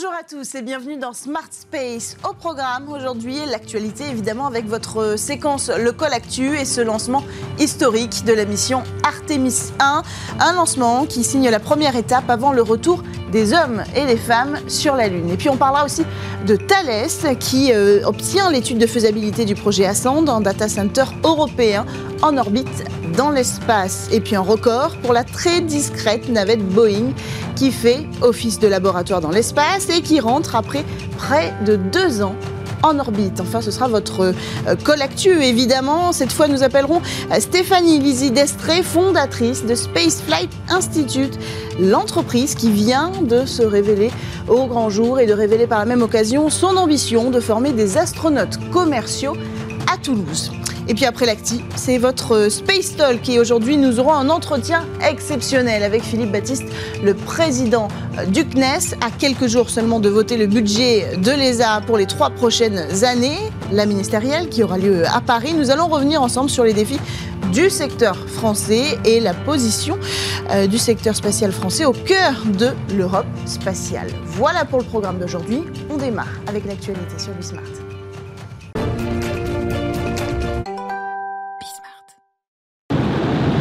Bonjour à tous et bienvenue dans Smart Space. Au programme aujourd'hui, l'actualité évidemment avec votre séquence Le Col Actu et ce lancement historique de la mission Artemis 1. Un lancement qui signe la première étape avant le retour des hommes et des femmes sur la Lune. Et puis on parlera aussi de Thales qui euh, obtient l'étude de faisabilité du projet Ascend, un data center européen en orbite dans l'espace. Et puis un record pour la très discrète navette Boeing qui fait office de laboratoire dans l'espace et qui rentre après près de deux ans en orbite. Enfin, ce sera votre euh, colactu, évidemment. Cette fois, nous appellerons euh, Stéphanie Lizzie Destré, fondatrice de Spaceflight Institute, l'entreprise qui vient de se révéler au grand jour et de révéler par la même occasion son ambition de former des astronautes commerciaux à Toulouse. Et puis après l'acti, c'est votre Space Talk et aujourd'hui nous aurons un entretien exceptionnel avec Philippe Baptiste, le président du CNES, à quelques jours seulement de voter le budget de l'ESA pour les trois prochaines années, la ministérielle qui aura lieu à Paris. Nous allons revenir ensemble sur les défis du secteur français et la position euh, du secteur spatial français au cœur de l'Europe spatiale. Voilà pour le programme d'aujourd'hui. On démarre avec l'actualité sur Bismart.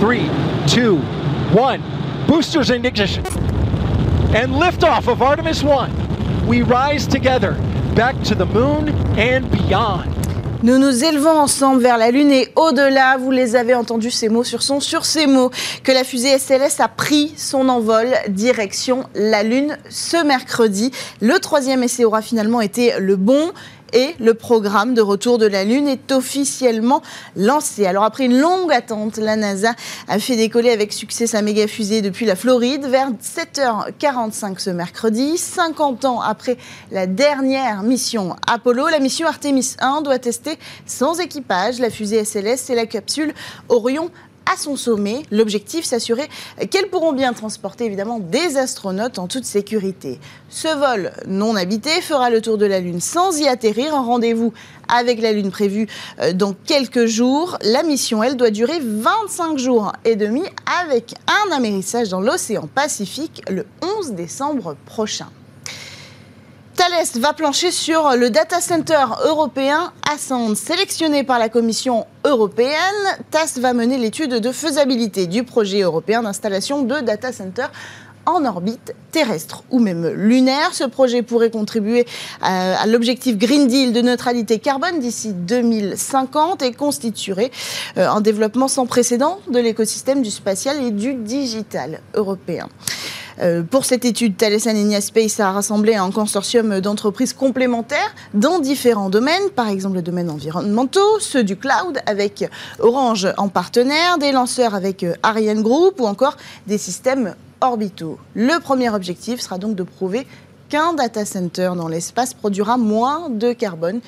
3, 2, 1. Boosters ignition. And liftoff of Artemis 1. We rise together back to the moon and beyond. Nous nous élevons ensemble vers la Lune et au-delà. Vous les avez entendus, ces mots sur son, sur ces mots, que la fusée SLS a pris son envol direction la Lune ce mercredi. Le troisième essai aura finalement été le bon et le programme de retour de la Lune est officiellement lancé. Alors après une longue attente, la NASA a fait décoller avec succès sa méga fusée depuis la Floride vers 7h45 ce mercredi, 50 ans après la dernière mission Apollo. La mission Artemis 1 doit tester sans équipage la fusée SLS et la capsule Orion à son sommet. L'objectif, s'assurer qu'elles pourront bien transporter évidemment des astronautes en toute sécurité. Ce vol non habité fera le tour de la Lune sans y atterrir. Un rendez-vous avec la Lune prévu euh, dans quelques jours. La mission, elle, doit durer 25 jours et demi avec un amérissage dans l'océan Pacifique le 11 décembre prochain. Thales va plancher sur le data center européen Ascend. Sélectionné par la Commission européenne, TAS va mener l'étude de faisabilité du projet européen d'installation de data center en orbite terrestre ou même lunaire. Ce projet pourrait contribuer à, l'objectif Green Deal de neutralité carbone d'ici 2050 et constituerait euh, un développement sans précédent de l'écosystème du spatial et du digital européen. Euh, pour cette étude, Thales Alenia Space a rassemblé un consortium d'entreprises complémentaires dans différents domaines, par exemple le domaine environnementaux, ceux du cloud avec Orange en partenaire, des lanceurs avec euh, Ariane Group ou encore des systèmes orbitaux. Le premier objectif sera donc de prouver qu'un data center dans l'espace produira moins de carbone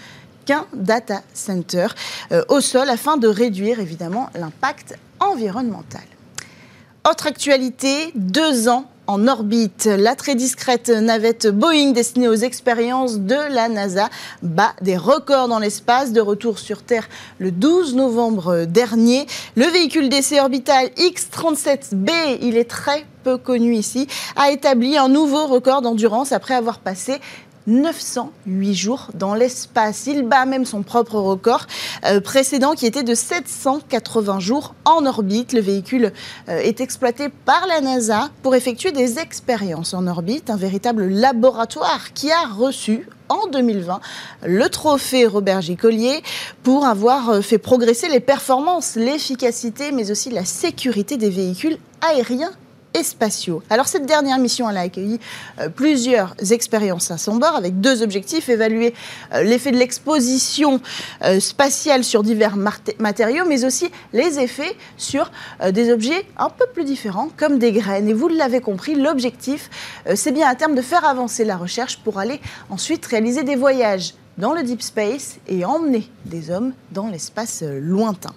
qu'un data center euh, au sol afin de réduire évidemment l'impact environnemental. Autre actualité, deux ans en orbite. La très discrète navette Boeing destinée aux expériences de la NASA bat des records dans l'espace de retour sur Terre le 12 novembre dernier. Le véhicule d'essai orbital X-37B, il est très peu connu ici, a établi un nouveau record d'endurance après avoir passé 908 jours dans l'espace. Il bat même son propre record euh, précédent qui était de 780 jours en orbite. Le véhicule euh, est exploité par la NASA pour effectuer des expériences en orbite, un véritable laboratoire qui a reçu en 2020 le trophée Robert Gicollier pour avoir euh, fait progresser les performances, l'efficacité, mais aussi la sécurité des véhicules aériens et. Alors cette dernière mission, elle a accueilli euh, plusieurs expériences à son bord avec deux objectifs, évaluer euh, l'effet de l'exposition euh, spatiale sur divers matériaux, mais aussi les effets sur des objets un peu plus différents, comme des graines. Et vous l'avez compris, l'objectif, c'est bien à terme de faire avancer la recherche pour aller ensuite réaliser des voyages dans le deep space et emmener des hommes dans l'espace lointain.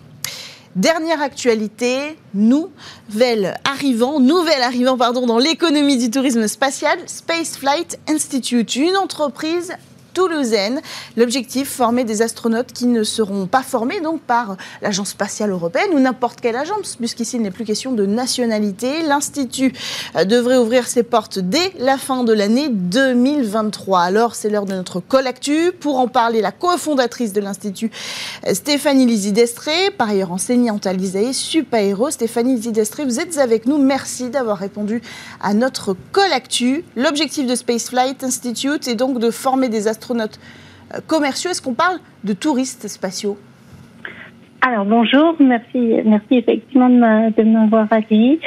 Dernière actualité, nouvelle arrivant, nouvelle arrivant dans l'économie du tourisme spatial, Spaceflight Institute, une entreprise toulousaine. L'objectif, former des astronautes qui ne seront pas formés donc par l'Agence spatiale européenne ou n'importe quelle agence, puisqu'ici il n'est plus question de nationalité. L'Institut euh, devrait ouvrir ses portes dès la fin de l'année 2023. Alors c'est l'heure de notre collectu. Pour en parler, la cofondatrice de l'Institut, euh, Stéphanie Lizy-Destré, par ailleurs enseignante à l'ISAE, Supaéro. Stéphanie Lizy-Destré, vous êtes avec nous. Merci d'avoir répondu à notre collectu. L'objectif de Spaceflight Institute est donc de former des astronautes euh, commerciaux. Est-ce qu'on parle de touristes spatiaux? Alors bonjour, merci, merci effectivement de m'avoir accueilli.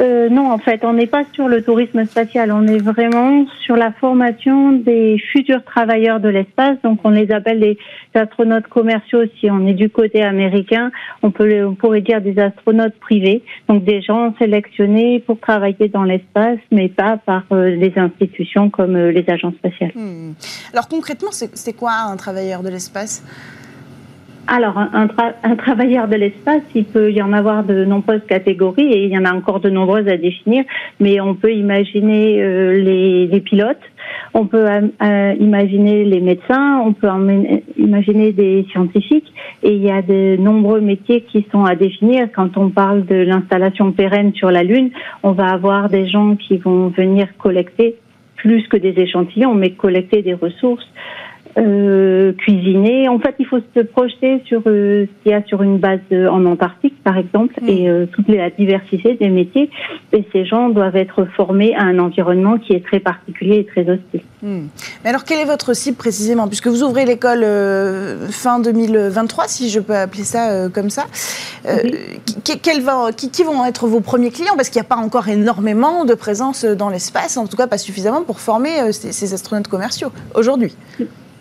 Euh, non, en fait, on n'est pas sur le tourisme spatial, on est vraiment sur la formation des futurs travailleurs de l'espace. Donc, on les appelle des astronautes commerciaux. Si on est du côté américain, on pourrait dire des astronautes privés. Donc, des gens sélectionnés pour travailler dans l'espace, mais pas par euh, les institutions comme euh, les agences spatiales. Hmm. Alors concrètement, c'est quoi un travailleur de l'espace? Alors, un, travailleur de l'espace, il peut y en avoir de nombreuses catégories et il y en a encore de nombreuses à définir, mais on peut imaginer euh, les, pilotes, on peut euh, imaginer les médecins, on peut imaginer des scientifiques et il y a de nombreux métiers qui sont à définir. Quand on parle de l'installation pérenne sur la Lune, on va avoir des gens qui vont venir collecter plus que des échantillons, mais collecter des ressources euh, cuisiner. En fait, il faut se projeter sur euh, ce qu'il y a sur une base euh, en Antarctique, par exemple, mm. et toute la diversité des métiers. Et ces gens doivent être formés à un environnement qui est très particulier et très hostile. Mm. Mais alors, quelle est votre cible précisément? Puisque vous ouvrez l'école fin 2023, si je peux appeler ça comme ça. qui, qui, vont être vos premiers clients? Parce qu'il n'y a pas encore énormément de présence dans l'espace, en tout cas pas suffisamment pour former ces, ces astronautes commerciaux aujourd'hui.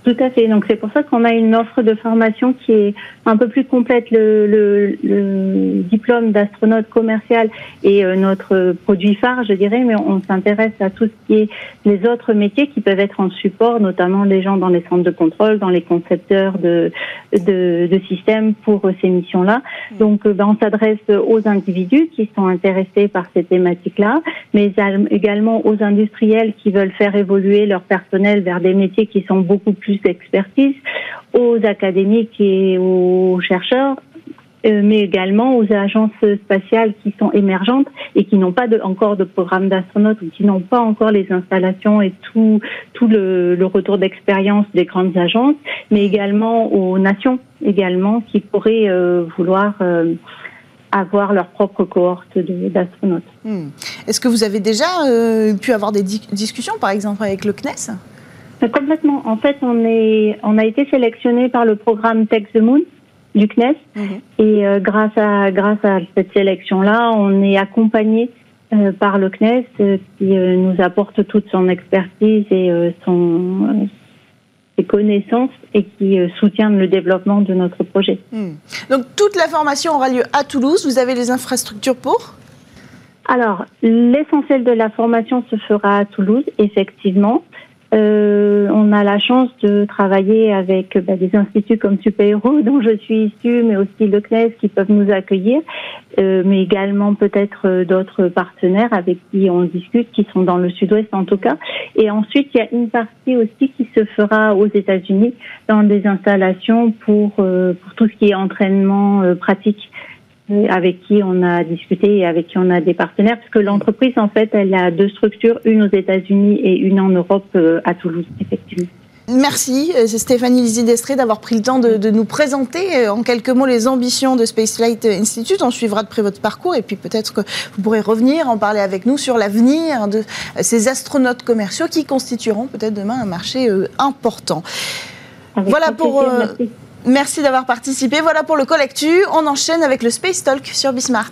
Tout à fait. Donc c'est pour ça qu'on a une offre de formation qui est un peu plus complète. Le, le, le diplôme d'astronaute commercial et euh, notre produit phare, je dirais, mais on s'intéresse à tout ce qui est les autres métiers qui peuvent être en support, notamment les gens dans les centres de contrôle, dans les concepteurs de, de, de systèmes pour ces missions-là. Mmh. Donc euh, ben, on s'adresse aux individus qui sont intéressés par ces thématiques-là, mais également aux industriels qui veulent faire évoluer leur personnel vers des métiers qui sont beaucoup plus d'expertise aux académiques et aux chercheurs, euh, mais également aux agences spatiales qui sont émergentes et qui n'ont pas encore de programme d'astronautes ou qui n'ont pas encore les installations et tout, tout le, retour d'expérience des grandes agences, mais également aux nations également qui pourraient euh, vouloir euh, avoir leur propre cohorte d'astronautes. Hmm. Est-ce que vous avez déjà pu avoir des discussions, par exemple, avec le CNES Complètement. En fait, on, est, on a été sélectionné par le programme Tech the Moon du CNES. Mhm. Et euh, grâce, à, grâce à cette sélection-là, on est accompagné euh, par le CNES euh, qui nous apporte toute son expertise et son, ses connaissances et qui soutient le développement de notre projet. Hmm. Donc toute la formation aura lieu à Toulouse. Vous avez les infrastructures pour? Alors, l'essentiel de la formation se fera à Toulouse, effectivement. Euh, on a la chance de travailler avec bah, des instituts comme Super-Héros, dont je suis issue, mais aussi le CNES qui peuvent nous accueillir, euh, mais également peut-être euh, d'autres partenaires avec qui on discute, qui sont dans le sud-ouest en tout cas. Et ensuite, il y a une partie aussi qui se fera aux États-Unis dans des installations pour, pour tout ce qui est entraînement pratique avec qui on a discuté et avec qui on a des partenaires, parce que l'entreprise, en fait, elle a deux structures, une aux États-Unis et une en Europe, euh, à Toulouse, effectivement. Merci, euh, c'est Stéphanie Lizy-Destré d'avoir pris le temps de, de, nous présenter euh, en quelques mots les ambitions de Spaceflight Institute. On suivra de près votre parcours et puis peut-être que vous pourrez revenir en parler avec nous sur l'avenir de ces astronautes commerciaux qui constitueront peut-être demain un marché important. voilà pour. Merci d'avoir participé. Voilà pour le Collectu. On enchaîne avec le Space Talk sur Bismart.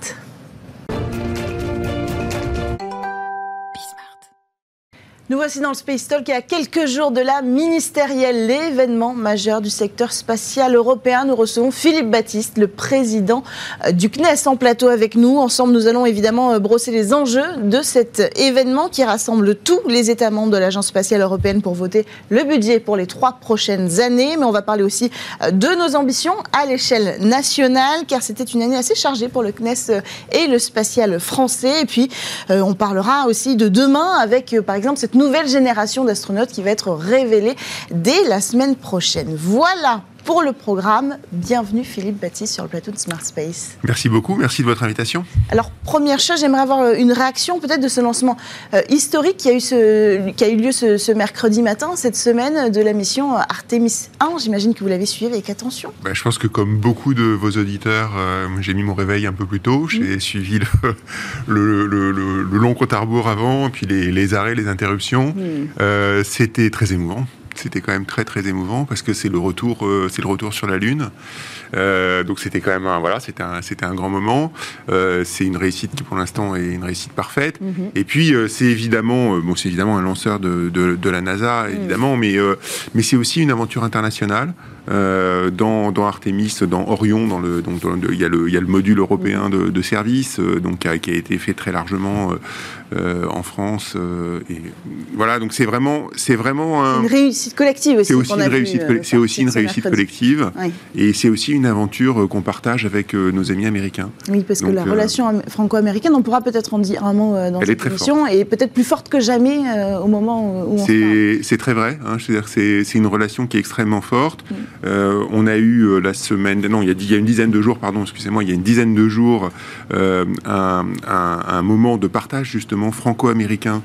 Nous voici dans le Space Talk et à quelques jours de la ministérielle, l'événement majeur du secteur spatial européen. Nous recevons Philippe Baptiste, le président euh, du CNES, en plateau avec nous. Ensemble, nous allons évidemment euh, brosser les enjeux de cet événement qui rassemble tous les États membres de l'Agence spatiale européenne pour voter le budget pour les trois prochaines années. Mais on va parler aussi euh, de nos ambitions à l'échelle nationale, car c'était une année assez chargée pour le CNES et le spatial français. Et puis, on parlera aussi de demain avec, par exemple, cette nouvelle génération d'astronautes qui va être révélée dès la semaine prochaine. Voilà pour le programme. Bienvenue Philippe Baptiste sur le plateau de Smart Space. Merci beaucoup, merci de votre invitation. Alors première chose, j'aimerais avoir euh, une réaction peut-être de ce lancement euh, historique qui a eu, ce, qui a eu lieu ce, mercredi matin, cette semaine de la mission Artemis 1. J'imagine que vous l'avez suivi avec attention. Bah, je pense que comme beaucoup de vos auditeurs, euh, j'ai mis mon réveil un peu plus tôt. J'ai mmh. suivi le, le, long compte à rebours avant, puis les, arrêts, les interruptions. Mmh. C'était très émouvant c'était quand même très très émouvant parce que c'est le retour, euh, c'est le retour sur la lune. Euh, donc c'était quand même un, voilà, c'était un, c'était un grand moment. Euh, c'est une réussite qui pour l'instant est une réussite parfaite. Mhm. Et puis c'est évidemment, bon, c'est évidemment un lanceur de, de, la NASA mhm. évidemment, mais mais c'est aussi une aventure internationale. Dans, dans, Artemis, dans Orion, dans le, donc il y a le, il y a le module européen de, de service, donc qui a, qui a, été fait très largement en France. et voilà, donc c'est vraiment, c'est vraiment un, une réussite collective aussi. C'est aussi, une réussite, c'est aussi une réussite collective, et c'est aussi une aventure euh, qu'on partage avec euh, nos amis américains. Oui, parce que la euh, relation franco-américaine, on pourra peut-être en dire un mot dans cette émission, et peut-être plus forte que jamais au moment où on C'est très vrai. Hein, c'est une relation qui est extrêmement forte. Mm. on a eu la semaine, non, il y a, il y a une dizaine de jours, pardon, excusez-moi, il y a une dizaine de jours, un, un, moment de partage justement franco-américain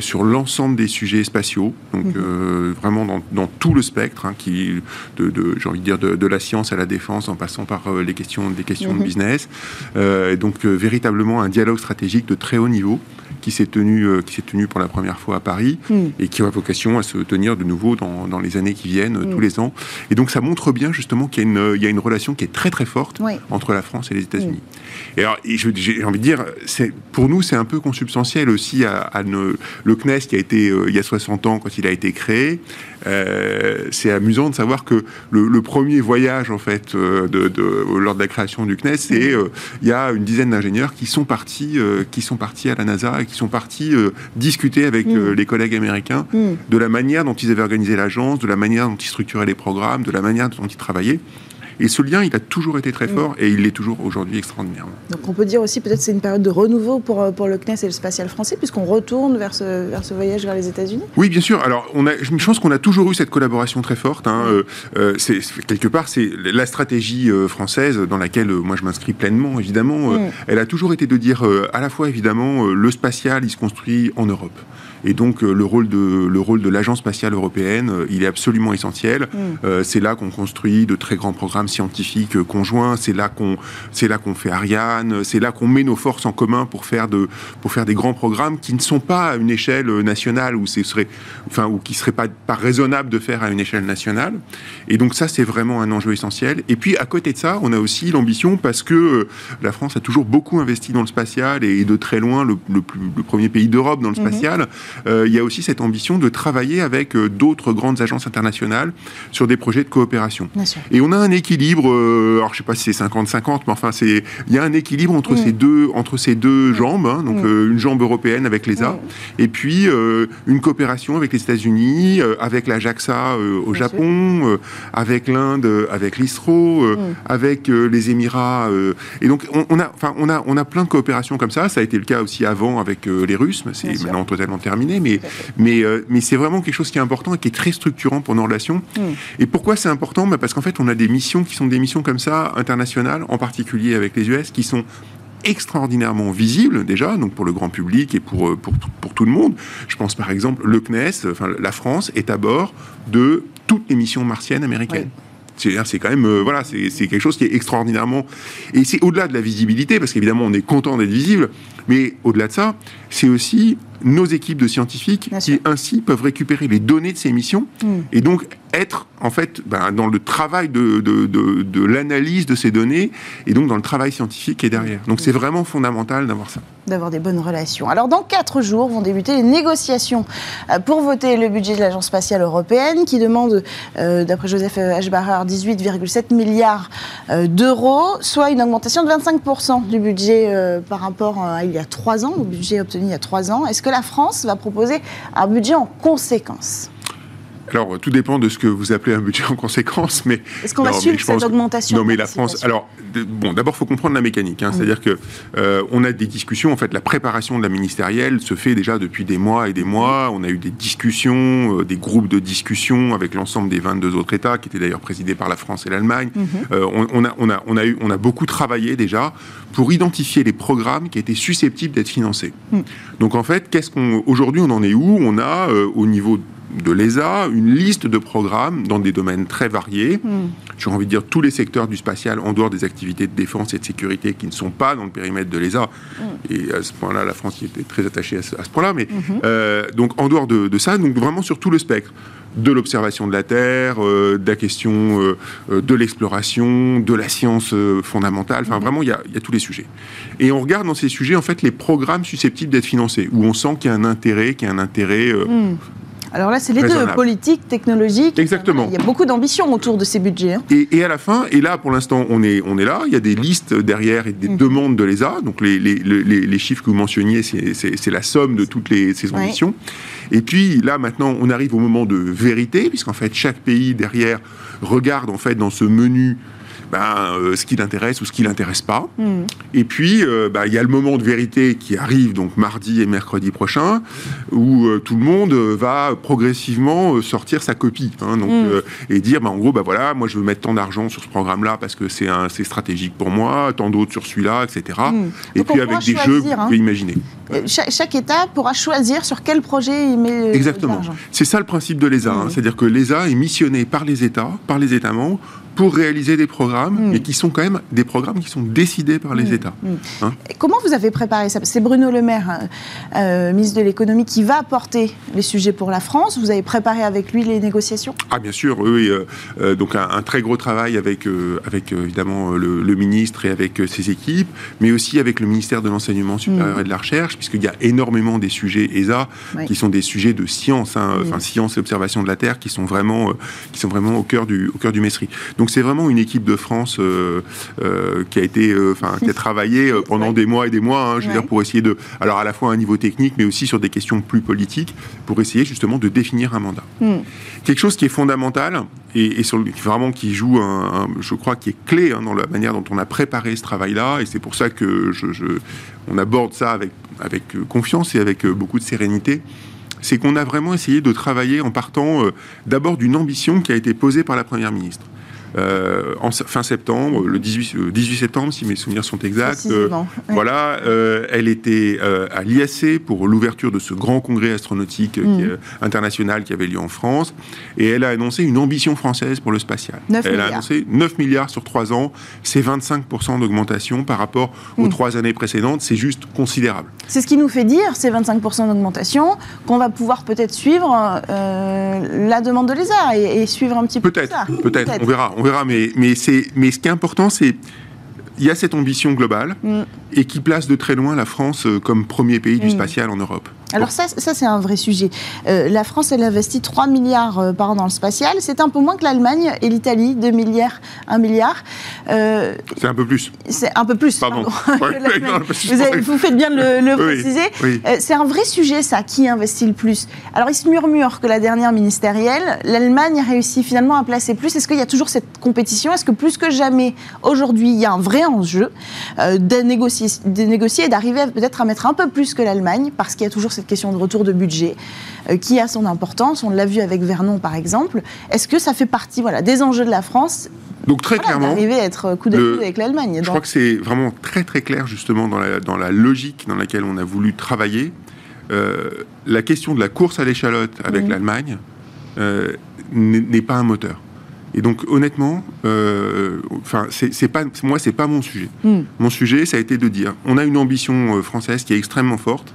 sur l'ensemble des sujets spatiaux, donc mm-hmm. vraiment dans, dans, tout le spectre, hein, qui, de, de j'ai envie de dire, de, de la science à la défense en passant par euh, les questions, des questions de mhm. business. Euh, et donc, euh, véritablement un dialogue stratégique de très haut niveau qui s'est tenu, qui s'est tenu pour la première fois à Paris hmm. et qui a vocation à se tenir de nouveau dans, dans les années qui viennent, tous hmm. les ans. Et donc ça montre bien justement qu'il y, a une, il y a une relation qui est très très forte entre la France et les États-Unis. Hmm. Et alors j'ai envie de dire, pour nous c'est un peu consubstantiel aussi à, le CNES qui a été il y a 60 ans quand il a été créé. Euh, c'est amusant de savoir que le, premier voyage en fait euh, de, lors de la création du CNES, c'est euh, il y a une dizaine d'ingénieurs qui sont partis, qui sont partis à la NASA et qui sont partis discuter avec mm. les collègues américains mm. de la manière dont ils avaient organisé l'agence, de la manière dont ils structuraient les programmes, de la manière dont ils travaillaient. Et ce lien, il a toujours été très fort et il l'est toujours aujourd'hui extraordinairement. Donc on peut dire aussi peut-être c'est une période de renouveau pour, euh, pour le CNES et le spatial français, puisqu'on retourne vers ce, vers ce voyage vers les États-Unis Oui, bien sûr. Alors on a, je pense qu'on a toujours eu cette collaboration très forte. Hein. Euh, euh, c'est, quelque part, c'est la stratégie française dans laquelle moi je m'inscris pleinement, évidemment. Elle a toujours été de dire à la fois, évidemment, le spatial, il se construit en Europe. Et donc euh, le rôle de le rôle de l'agence spatiale européenne, euh, il est absolument essentiel. Mm. Euh, c'est là qu'on construit de très grands programmes scientifiques conjoints. C'est là qu'on c'est là qu'on fait Ariane. C'est là qu'on met nos forces en commun pour faire de pour faire des grands programmes qui ne sont pas à une échelle nationale ou serait enfin ou qui serait pas pas raisonnable de faire à une échelle nationale. Et donc ça c'est vraiment un enjeu essentiel. Et puis à côté de ça, on a aussi l'ambition parce que la France a toujours beaucoup investi dans le spatial et de très loin le, le, le premier pays d'Europe dans le mm-hmm. spatial. Il y a aussi cette ambition de travailler avec euh, d'autres grandes agences internationales sur des projets de coopération. Et on a un équilibre, euh, alors je sais pas si c'est 50-50, mais enfin c'est, il y a un équilibre entre mm. ces deux, entre ces deux mm. jambes, hein. donc mm. une jambe européenne avec l'ESA, et puis une coopération avec les États-Unis, avec la JAXA au Japon, avec l'Inde, avec l'ISRO, avec les Émirats. et donc on, a, enfin on a, on a plein de coopérations comme ça. Ça a été le cas aussi avant avec les Russes, mais c'est maintenant totalement terminé mais, mais, euh, mais c'est vraiment quelque chose qui est important et qui est très structurant pour nos relations. Mm. Et pourquoi c'est important? Bah, Parce qu'en fait, on a des missions qui sont des missions comme ça, internationales, en particulier avec les US, qui sont extraordinairement visibles déjà, donc pour le grand public et pour, euh, pour, pour tout le monde. Je pense par exemple, le CNES, enfin, la France est à bord de toutes les missions martiennes américaines. C'est quand même, euh, voilà, c'est quelque chose qui est extraordinairement. Et c'est au-delà de la visibilité, parce qu'évidemment, on est content d'être visible, mais au-delà de ça, c'est aussi nos équipes de scientifiques qui ainsi peuvent récupérer les données de ces missions hmm. et donc être en fait ben, dans le travail de, de, de, l'analyse de ces données et donc dans le travail scientifique qui est derrière. Donc c'est vraiment fondamental d'avoir ça. D'avoir des bonnes relations. Alors dans quatre jours vont débuter les négociations euh, pour voter le budget de l'Agence spatiale européenne qui demande, euh, d'après Joseph H. 18,7 milliards euh, d'euros, soit une augmentation de 25% du budget par rapport à il y a trois ans, au budget obtenu il y a trois ans. Est-ce que la France va proposer un budget en conséquence alors, tout dépend de ce que vous appelez un budget en conséquence, mais... Est-ce qu'on va suivre cette augmentation Non, mais la France... Alors, bon, d'abord, il faut comprendre la mécanique. Hein, C'est-à-dire que euh, on a des discussions, en fait, la préparation de la ministérielle se fait déjà depuis des mois et des mois. On a eu des discussions, euh, des groupes de discussion avec l'ensemble des 22 autres États, qui étaient d'ailleurs présidés par la France et l'Allemagne. Euh, on, a, on, a, on, a eu, on a beaucoup travaillé déjà pour identifier les programmes qui étaient susceptibles d'être financés. Mm. Donc, en fait, qu'est-ce qu'on... Aujourd'hui, on en est où? On a, au niveau de l'ESA une liste de programmes dans des domaines très variés. Hmm. J'ai envie de dire tous les secteurs du spatial en dehors des activités de défense et de sécurité qui ne sont pas dans le périmètre de l'ESA. Hmm. Et à ce point-là, la France y était très attachée à ce, point-là. Mais hmm. euh, donc en dehors de, ça, donc vraiment sur tout le spectre de l'observation de la Terre, euh, de la question euh, de l'exploration, de la science fondamentale. Enfin, vraiment, il y, a, y, a, tous les sujets. Et on regarde dans ces sujets, en fait, les programmes susceptibles d'être financés, où on sent qu'il y a un intérêt, qu'il y a un intérêt alors là, c'est les deux, politique, technologique. Exactement. Il y a beaucoup d'ambition autour de ces budgets. Hein. Et, à la fin, et là, pour l'instant, on est, on est là, il y a des listes derrière et des mm. demandes de l'ESA. Donc les, les, les, chiffres que vous mentionniez, c'est la somme de toutes les, ces ambitions. Et puis là, maintenant, on arrive au moment de vérité, puisqu'en fait, chaque pays derrière regarde en fait dans ce menu ben, euh, ce qui l'intéresse ou ce qui l'intéresse pas. Hmm. Et puis, euh, ben, il y a le moment de vérité qui arrive donc mardi et mercredi prochain, où euh, tout le monde va progressivement sortir sa copie, hein, donc, hmm. et dire, ben, en gros, ben voilà, moi je veux mettre tant d'argent sur ce programme-là parce que c'est stratégique pour moi, tant d'autres sur celui-là, etc. Hmm. Et puis avec des jeux, vous hein. pouvez imaginer. Chaque, État pourra choisir sur quel projet il met Exactement. C'est ça le principe de l'ESA, hein. c'est-à-dire que l'ESA est missionné par les États, par les États membres, pour réaliser des programmes, mm. mais qui sont quand même des programmes qui sont décidés par les mm. États. Mm. Hein comment vous avez préparé ça? C'est Bruno Le Maire, hein, euh, ministre de l'économie, qui va porter les sujets pour la France. Vous avez préparé avec lui les négociations? Ah bien sûr, oui. Euh, euh, donc un, très gros travail avec, avec évidemment le, ministre et avec ses équipes, mais aussi avec le ministère de l'enseignement supérieur et de la recherche, puisqu'il y a énormément des sujets ESA qui sont des sujets de science, hein, science et observation de la Terre, qui sont vraiment, qui sont vraiment au cœur du, au cœur du. Donc c'est vraiment une équipe de France euh, euh, qui a été, euh, enfin, qui a travaillé pendant des mois et des mois, hein, je veux dire, pour essayer de, alors à la fois à un niveau technique, mais aussi sur des questions plus politiques, pour essayer justement de définir un mandat. Hmm. Quelque chose qui est fondamental et, sur le, vraiment qui joue, un, je crois, qui est clé hein, dans la manière dont on a préparé ce travail-là, et c'est pour ça que je, on aborde ça avec, avec confiance et avec beaucoup de sérénité c'est qu'on a vraiment essayé de travailler en partant d'abord d'une ambition qui a été posée par la Première ministre. Euh, en fin septembre, le 18, 18, septembre, si mes souvenirs sont exacts. Euh, voilà, euh, elle était à l'IAC pour l'ouverture de ce grand congrès astronautique mm. international qui avait lieu en France, et elle a annoncé une ambition française pour le spatial. elle a annoncé 9 milliards sur 3 ans, c'est 25% d'augmentation par rapport aux 3 mm. années précédentes, c'est juste considérable. C'est ce qui nous fait dire, ces 25% d'augmentation, qu'on va pouvoir peut-être suivre la demande de l'ESA et, suivre un petit peu peut-être, peut-être, on verra verra, mais, mais, mais ce qui est important, c'est il y a cette ambition globale mm. et qui place de très loin la France euh, comme premier pays du mm. spatial en Europe. Alors ça, ça c'est un vrai sujet. Euh, la France, elle investit 3 milliards euh, par an dans le spatial. C'est un peu moins que l'Allemagne et l'Italie, 2 milliards, 1 milliard. Euh, c'est un peu plus. C'est un peu plus. Pardon. vous, faites bien de le, préciser. c'est un vrai sujet, ça. Qui investit le plus Alors, il se murmure que la dernière ministérielle, l'Allemagne a réussi finalement à placer plus. Est-ce qu'il y a toujours cette compétition? Est-ce que plus que jamais, aujourd'hui, il y a un vrai enjeu de négocier, de négocier et d'arriver peut-être à mettre un peu plus que l'Allemagne? Parce qu'il y a toujours cette question de retour de budget euh, qui a son importance. On l'a vu avec Vernon, par exemple. Est-ce que ça fait partie voilà, des enjeux de la France donc très clairement, d'arriver à être coup de avec l'Allemagne. Je crois que c'est vraiment très très clair justement dans la, dans la logique dans laquelle on a voulu travailler. Euh, la question de la course à l'échalote avec l'Allemagne euh, n'est pas un moteur. Et donc honnêtement, enfin c'est pas moi c'est pas mon sujet. Mhm. Mon sujet ça a été de dire on a une ambition française qui est extrêmement forte.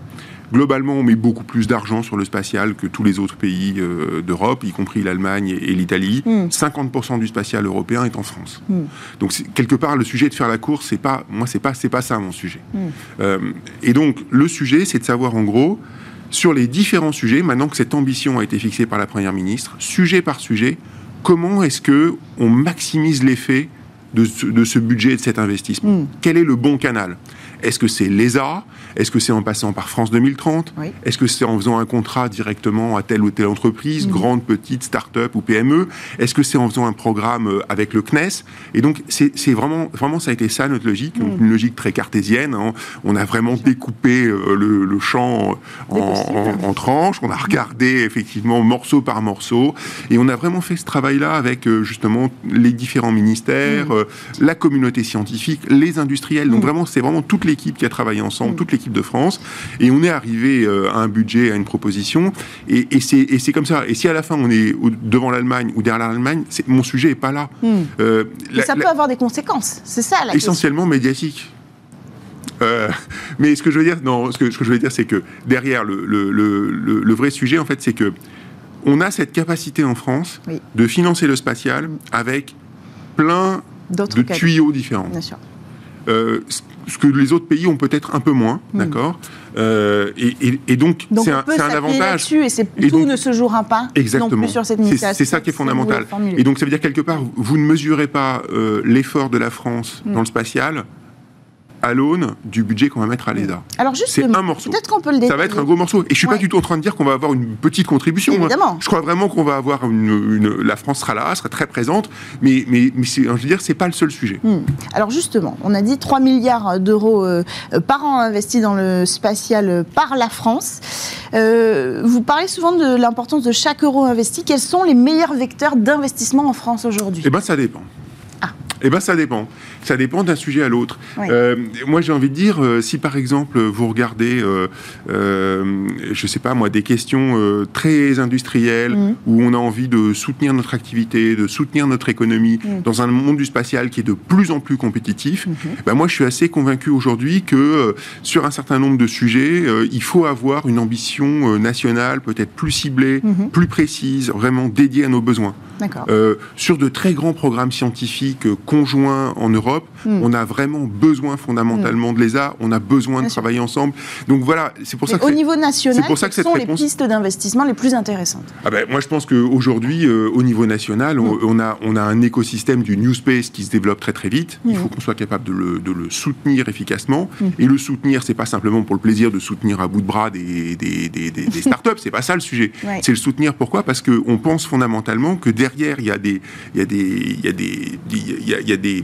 Globalement, on met beaucoup plus d'argent sur le spatial que tous les autres pays euh, d'Europe, y compris l'Allemagne et, l'Italie. 50% hmm. du spatial européen est en France. Hmm. Donc quelque part, le sujet de faire la course, c'est pas moi, c'est pas c'est pas ça mon sujet. Hmm. Euh, et donc le sujet, c'est de savoir en gros sur les différents sujets. Maintenant que cette ambition a été fixée par la première ministre, sujet par sujet, comment est-ce que on maximise l'effet de ce, de ce budget et de cet investissement? Quel est le bon canal? Est-ce que c'est l'ESA Est-ce que c'est en passant par France 2030 Oui. Est-ce que c'est en faisant un contrat directement à telle ou telle entreprise, grande, petite, start-up ou PME Est-ce que c'est en faisant un programme euh, avec le CNES Et donc, c'est vraiment, vraiment, ça a été ça notre logique, une logique très cartésienne. hein. On a vraiment découpé euh, le, le champ en, tranches, on a regardé effectivement morceau par morceau, et on a vraiment fait ce travail-là avec euh, justement les différents ministères, euh, la communauté scientifique, les industriels. Donc vraiment, c'est vraiment toute l'équipe qui a travaillé ensemble, toute l'équipe de France, et on est arrivé euh, à un budget, à une proposition, et, et c'est et c'est comme ça. Et si à la fin on est devant l'Allemagne ou derrière l'Allemagne, c'est- mon sujet est pas là. Euh, la- ça la- peut avoir des conséquences. C'est ça la question. essentiellement médiatique. Euh, mais ce que je veux dire, non, ce que, ce que je veux dire, c'est que derrière le, le, le, vrai sujet, en fait, c'est que on a cette capacité en France Oui. de financer le spatial avec plein D'autres de cas. tuyaux différents. Bien sûr. Euh, ce- que les autres pays ont peut-être un peu moins, Mm. d'accord Euh, et, et- et donc, Donc c'est un, avantage. et, c'est- Et tout ne se jouera pas non Exactement. plus sur cette initiative. C'est ça qui est fondamental. Et donc, ça veut dire quelque part, vous ne mesurez pas euh, l'effort de la France Mm. dans le spatial à l'aune du budget qu'on va mettre à l'ESA. Alors C'est un morceau. peut-être qu'on peut le Ça détailler. va être un gros morceau. Et je suis Ouais. pas du tout en train de dire qu'on va avoir une petite contribution. hein. Évidemment. Je crois vraiment qu'on va avoir une, une- La France sera là, sera très présente. Mais, mais, mais c'est- je veux dire, c'est pas le seul sujet. Hmm. Alors justement, on a dit 3 milliards d'euros euh, euh, par an investis dans le spatial euh, par la France. Euh, vous parlez souvent de l'importance de chaque euro investi. Quels sont les meilleurs vecteurs d'investissement en France aujourd'hui? Eh ben, ça dépend. Eh ben, ça dépend. Ça dépend d'un sujet à l'autre. Oui. Euh, moi, j'ai envie de dire, euh, si par exemple vous regardez, euh, euh, je sais pas moi, des questions euh, très industrielles Mhm. où on a envie de soutenir notre activité, de soutenir notre économie Mhm. dans un monde du spatial qui est de plus en plus compétitif, Mhm. ben moi, je suis assez convaincu aujourd'hui que sur un certain nombre de sujets, il faut avoir une ambition nationale peut-être plus ciblée, Mhm. plus précise, vraiment dédiée à nos besoins. Euh, sur de très grands programmes scientifiques euh, conjoints en Europe, Hmm. on a vraiment besoin fondamentalement de l'ESA, on a besoin Bien de sûr. travailler ensemble. Donc voilà, c'est pour ça que au niveau national, pour ça que sont réponse- les pistes d'investissement les plus intéressantes? Ah ben, moi, je pense qu'aujourd'hui, euh, au niveau national, on, Mm. on a, on a un écosystème du New Space qui se développe très très vite. Il faut qu'on soit capable de le, de le soutenir efficacement. Et le soutenir, c'est pas simplement pour le plaisir de soutenir à bout de bras des, des, des, des- des startups. c'est pas ça le sujet. Ouais. C'est le soutenir. Pourquoi? Parce qu'on pense fondamentalement que derrière, il y a des, il y a des, il y a des, il y a, il y a des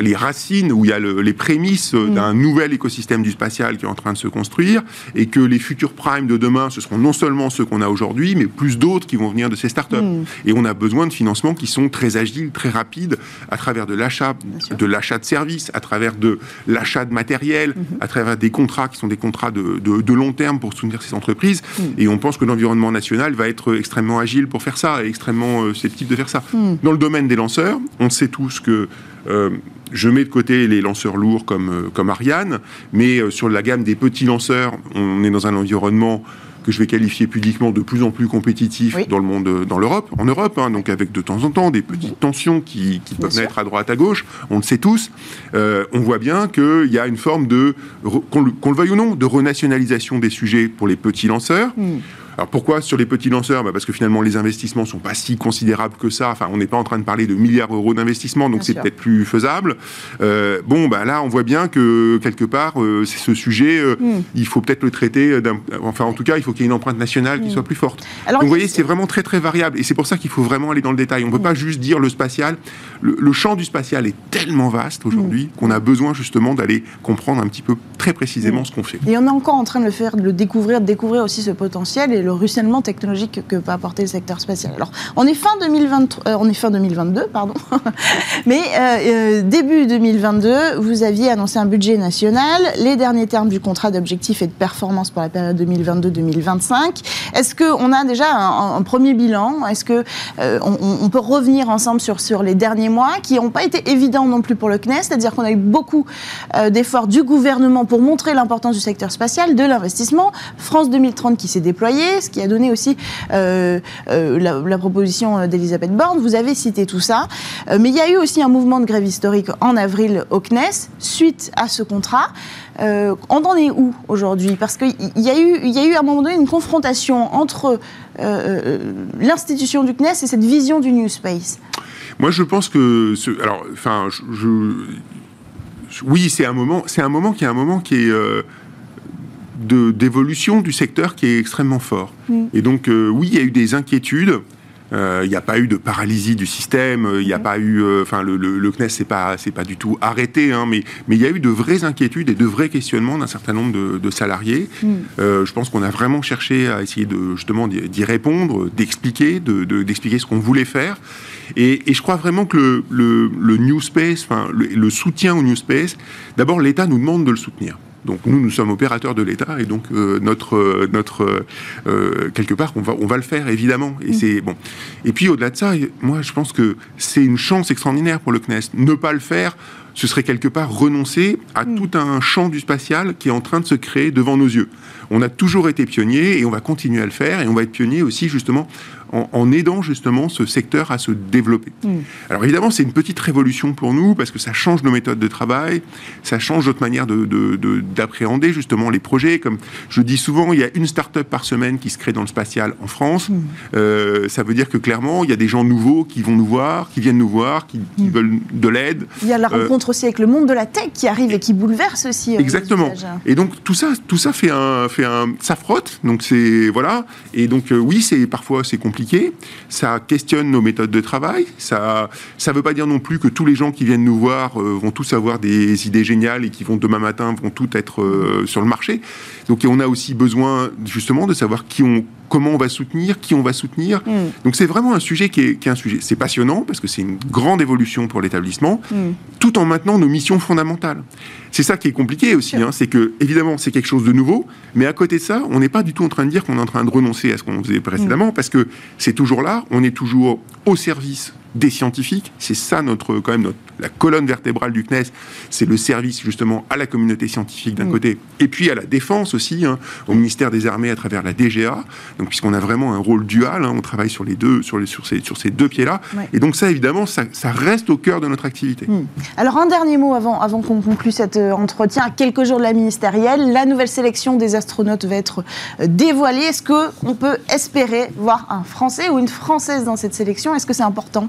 les racines, où il y a le- les prémices euh, Mm. d'un nouvel écosystème du spatial qui est en train de se construire, et que les futurs primes de demain, ce seront non seulement ceux qu'on a aujourd'hui, mais plus d'autres qui vont venir de ces startups. Mm. Et on a besoin de financements qui sont très agiles, très rapides, à travers de l'achat, de l'achat de services, à travers de l'achat de matériel, Mm-hmm. à travers des contrats qui sont des contrats de, de- de long terme pour soutenir ces entreprises. Mm. Et on pense que l'environnement national va être extrêmement agile pour faire ça, et extrêmement euh, susceptible de faire ça. Dans le domaine des lanceurs, on sait tous que euh, je mets de côté les lanceurs lourds comme, euh, comme Ariane, mais euh, sur la gamme des petits lanceurs, on est dans un environnement que je vais qualifier pudiquement de plus en plus compétitif Oui. dans le monde, euh, dans l'Europe, en Europe, hein, donc avec de temps en temps des petites tensions qui, peuvent sûr. naître à droite, à gauche, on le sait tous. Euh, on voit bien qu'il y a une forme de, re- qu'on le, qu'on le veuille ou non, de renationalisation des sujets pour les petits lanceurs. Hmm. Alors pourquoi sur les petits lanceurs bah Parce que finalement les investissements sont pas si considérables que ça. Enfin, on n'est pas en train de parler de milliards d'euros d'investissement, donc c'est peut-être plus faisable. Euh, bon, bah là, on voit bien que quelque part, euh, c'est ce sujet, euh, Mm. il faut peut-être le traiter. Enfin, en tout cas, il faut qu'il y ait une empreinte nationale qui Mm. soit plus forte. Alors, Donc, vous voyez, c'est vraiment très très variable, et c'est pour ça qu'il faut vraiment aller dans le détail. On ne peut pas juste dire le spatial. Le, le champ du spatial est tellement vaste aujourd'hui qu'on a besoin justement d'aller comprendre un petit peu très précisément ce qu'on fait. Et on est encore en train de le faire, de le découvrir, de découvrir aussi ce potentiel et le ruissellement technologique que peut apporter le secteur spatial. Alors, on est fin 2023, euh, on est fin 2022, pardon, mais euh, euh, début 2022, vous aviez annoncé un budget national, les derniers termes du contrat d'objectifs et de performance pour la période 2022-2025. Est-ce qu'on a déjà un, premier bilan? Est-ce euh, on, peut revenir ensemble sur, sur les derniers mois qui n'ont pas été évidents non plus pour le CNES, c'est-à-dire qu'on a eu beaucoup d'efforts du gouvernement pour montrer l'importance du secteur spatial, de l'investissement. France 2030 qui s'est ce qui a donné aussi euh, euh, la, proposition d'Elisabeth Borne. Vous avez cité tout ça. Euh, mais il y a eu aussi un mouvement de grève historique en avril au CNES suite à ce contrat. Euh, on en est où aujourd'hui? Parce qu'il y, a eu- y a eu à un moment donné une confrontation entre euh, euh, l'institution du CNES et cette vision du New Space. Moi, je pense que, alors, enfin, je, oui, c'est un moment, c'est un moment qui est un moment qui est euh, d'évolution du secteur qui est extrêmement fort. Et donc, euh, oui, il y a eu des inquiétudes. Euh, Il n'y a pas eu de paralysie du système. Il n'y a pas eu, euh, enfin, le, le, le CNES c'est pas, c'est pas du tout arrêté, hein, mais mais il y a eu de vraies inquiétudes et de vrais questionnements d'un certain nombre de, de salariés. Euh, je pense qu'on a vraiment cherché à essayer de justement d'y répondre, d'expliquer, de, de- d'expliquer ce qu'on voulait faire. Et, et je crois vraiment que le, le, le New Space, enfin, le soutien au New Space, d'abord l'État nous demande de le soutenir. Donc nous, nous sommes opérateurs de l'État et donc euh, notre euh, notre euh, quelque part, on va on va le faire évidemment. Et c'est bon. Et puis au-delà de ça, moi je pense que c'est une chance extraordinaire pour le CNES. Ne pas le faire, ce serait quelque part renoncer à tout un champ du spatial qui est en train de se créer devant nos yeux. On a toujours été pionnier et on va continuer à le faire et on va être pionnier aussi justement en, en aidant justement ce secteur à se développer. Alors évidemment, c'est une petite révolution pour nous parce que ça change nos méthodes de travail, ça change notre manière de- de- de- d'appréhender justement les projets. Comme je dis souvent, il y a une start-up par semaine qui se crée dans le spatial en France. Euh, ça veut dire que clairement, il y a des gens nouveaux qui vont nous voir, qui viennent nous voir, qui, qui veulent de l'aide. Il y a la Euh, rencontre aussi avec le monde de la tech qui arrive et qui bouleverse aussi. euh, Exactement. Et donc tout ça, tout ça fait un, fait un, ça frotte. Donc c'est voilà. Et donc euh, oui, c'est parfois c'est compliqué. Ça questionne nos méthodes de travail. Ça, ça veut pas dire non plus que tous les gens qui viennent nous voir euh, vont tous avoir des idées géniales et qui vont demain matin vont tout être euh, sur le marché. Donc on a aussi besoin justement de savoir qui on, comment on va soutenir, qui on va soutenir. Mm. Donc c'est vraiment un sujet qui est, qui est un sujet. C'est passionnant parce que c'est une grande évolution pour l'établissement, Mm. tout en maintenant nos missions fondamentales. C'est ça qui est compliqué aussi, hein, c'est que évidemment c'est quelque chose de nouveau, mais à côté de ça, on n'est pas du tout en train de dire qu'on est en train de renoncer à ce qu'on faisait précédemment, parce que c'est toujours là, on est toujours au service des scientifiques. C'est ça notre quand même notre, la colonne vertébrale du CNES, c'est le service justement à la communauté scientifique d'un côté, et puis à la défense aussi, hein, au ministère des Armées à travers la DGA. Donc puisqu'on a vraiment un rôle dual, hein, on travaille sur les deux, sur les sur ces sur ces deux pieds-là, Ouais. et donc ça évidemment ça, ça reste au cœur de notre activité. Mm. Alors un dernier mot avant, avant qu'on conclue cet euh, entretien. À quelques jours de la ministérielle, la nouvelle sélection des astronautes va être euh, dévoilée. Est-ce qu'on peut espérer voir un Français ou une Française dans cette sélection? Est-ce que c'est important?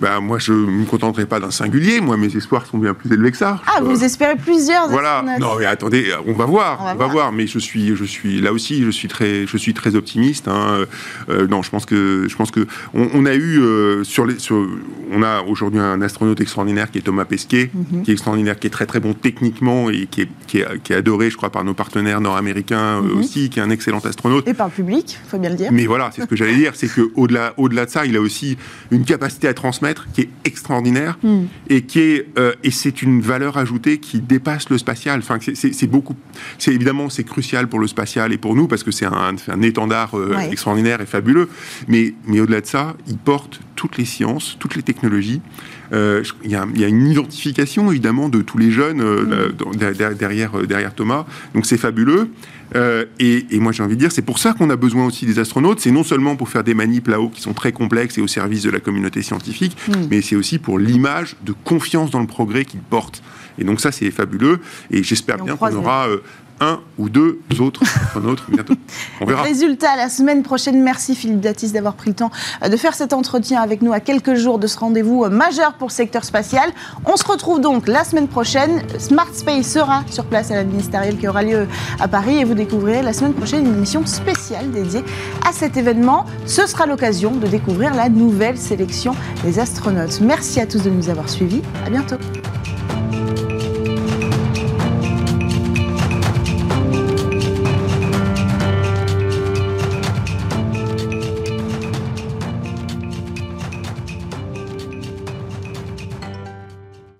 Ben, moi, je ne me contenterai pas d'un singulier. Moi, mes espoirs sont bien plus élevés que ça. Ah, vous espérez plusieurs Voilà. Non, mais attendez, on va voir, On on va voir. voir. Mais je suis, je suis là aussi, je suis très, je suis très optimiste. hein. Euh, non, je pense que, je pense que on, on a eu euh, sur les, sur, on a aujourd'hui un astronaute extraordinaire qui est Thomas Pesquet, Mhm. qui est extraordinaire, qui est très très bon techniquement et qui est, qui est, qui est adoré, je crois, par nos partenaires nord-américains euh, Mhm. aussi, qui est un excellent astronaute. Et par le public, il faut bien le dire. Mais voilà, c'est ce que j'allais dire, c'est que au-delà, au-delà de ça, il a aussi une capacité à transmettre qui est extraordinaire Mm. et qui est euh, et c'est une valeur ajoutée qui dépasse le spatial. Enfin, c'est- beaucoup, c'est évidemment c'est crucial pour le spatial et pour nous parce que c'est un, un étendard euh, Ouais. extraordinaire et fabuleux. Mais mais au-delà de ça, il porte toutes les sciences, toutes les technologies. Euh, Il y, a, il y a une identification évidemment de tous les jeunes euh, Mm. là, dans- derrière, derrière Thomas. Donc c'est fabuleux. Euh, et, et moi j'ai envie de dire, c'est pour ça qu'on a besoin aussi des astronautes. C'est non seulement pour faire des manips là-haut qui sont très complexes et au service de la communauté scientifique, Mm. mais c'est aussi pour l'image de confiance dans le progrès qu'ils portent. Et donc ça c'est fabuleux. Et j'espère bien qu'on aura euh, un ou deux autres astronautes bientôt. On verra. Résultat la semaine prochaine. Merci Philippe Datis d'avoir pris le temps euh, de faire cet entretien avec nous à quelques jours de ce rendez-vous euh, majeur pour le secteur spatial. On se retrouve donc la semaine prochaine. Smart Space sera sur place à la ministérielle qui aura lieu à Paris et vous découvrirez la semaine prochaine une émission spéciale dédiée à cet événement. Ce sera l'occasion de découvrir la nouvelle sélection des astronautes. Merci à tous de nous avoir suivis. À bientôt.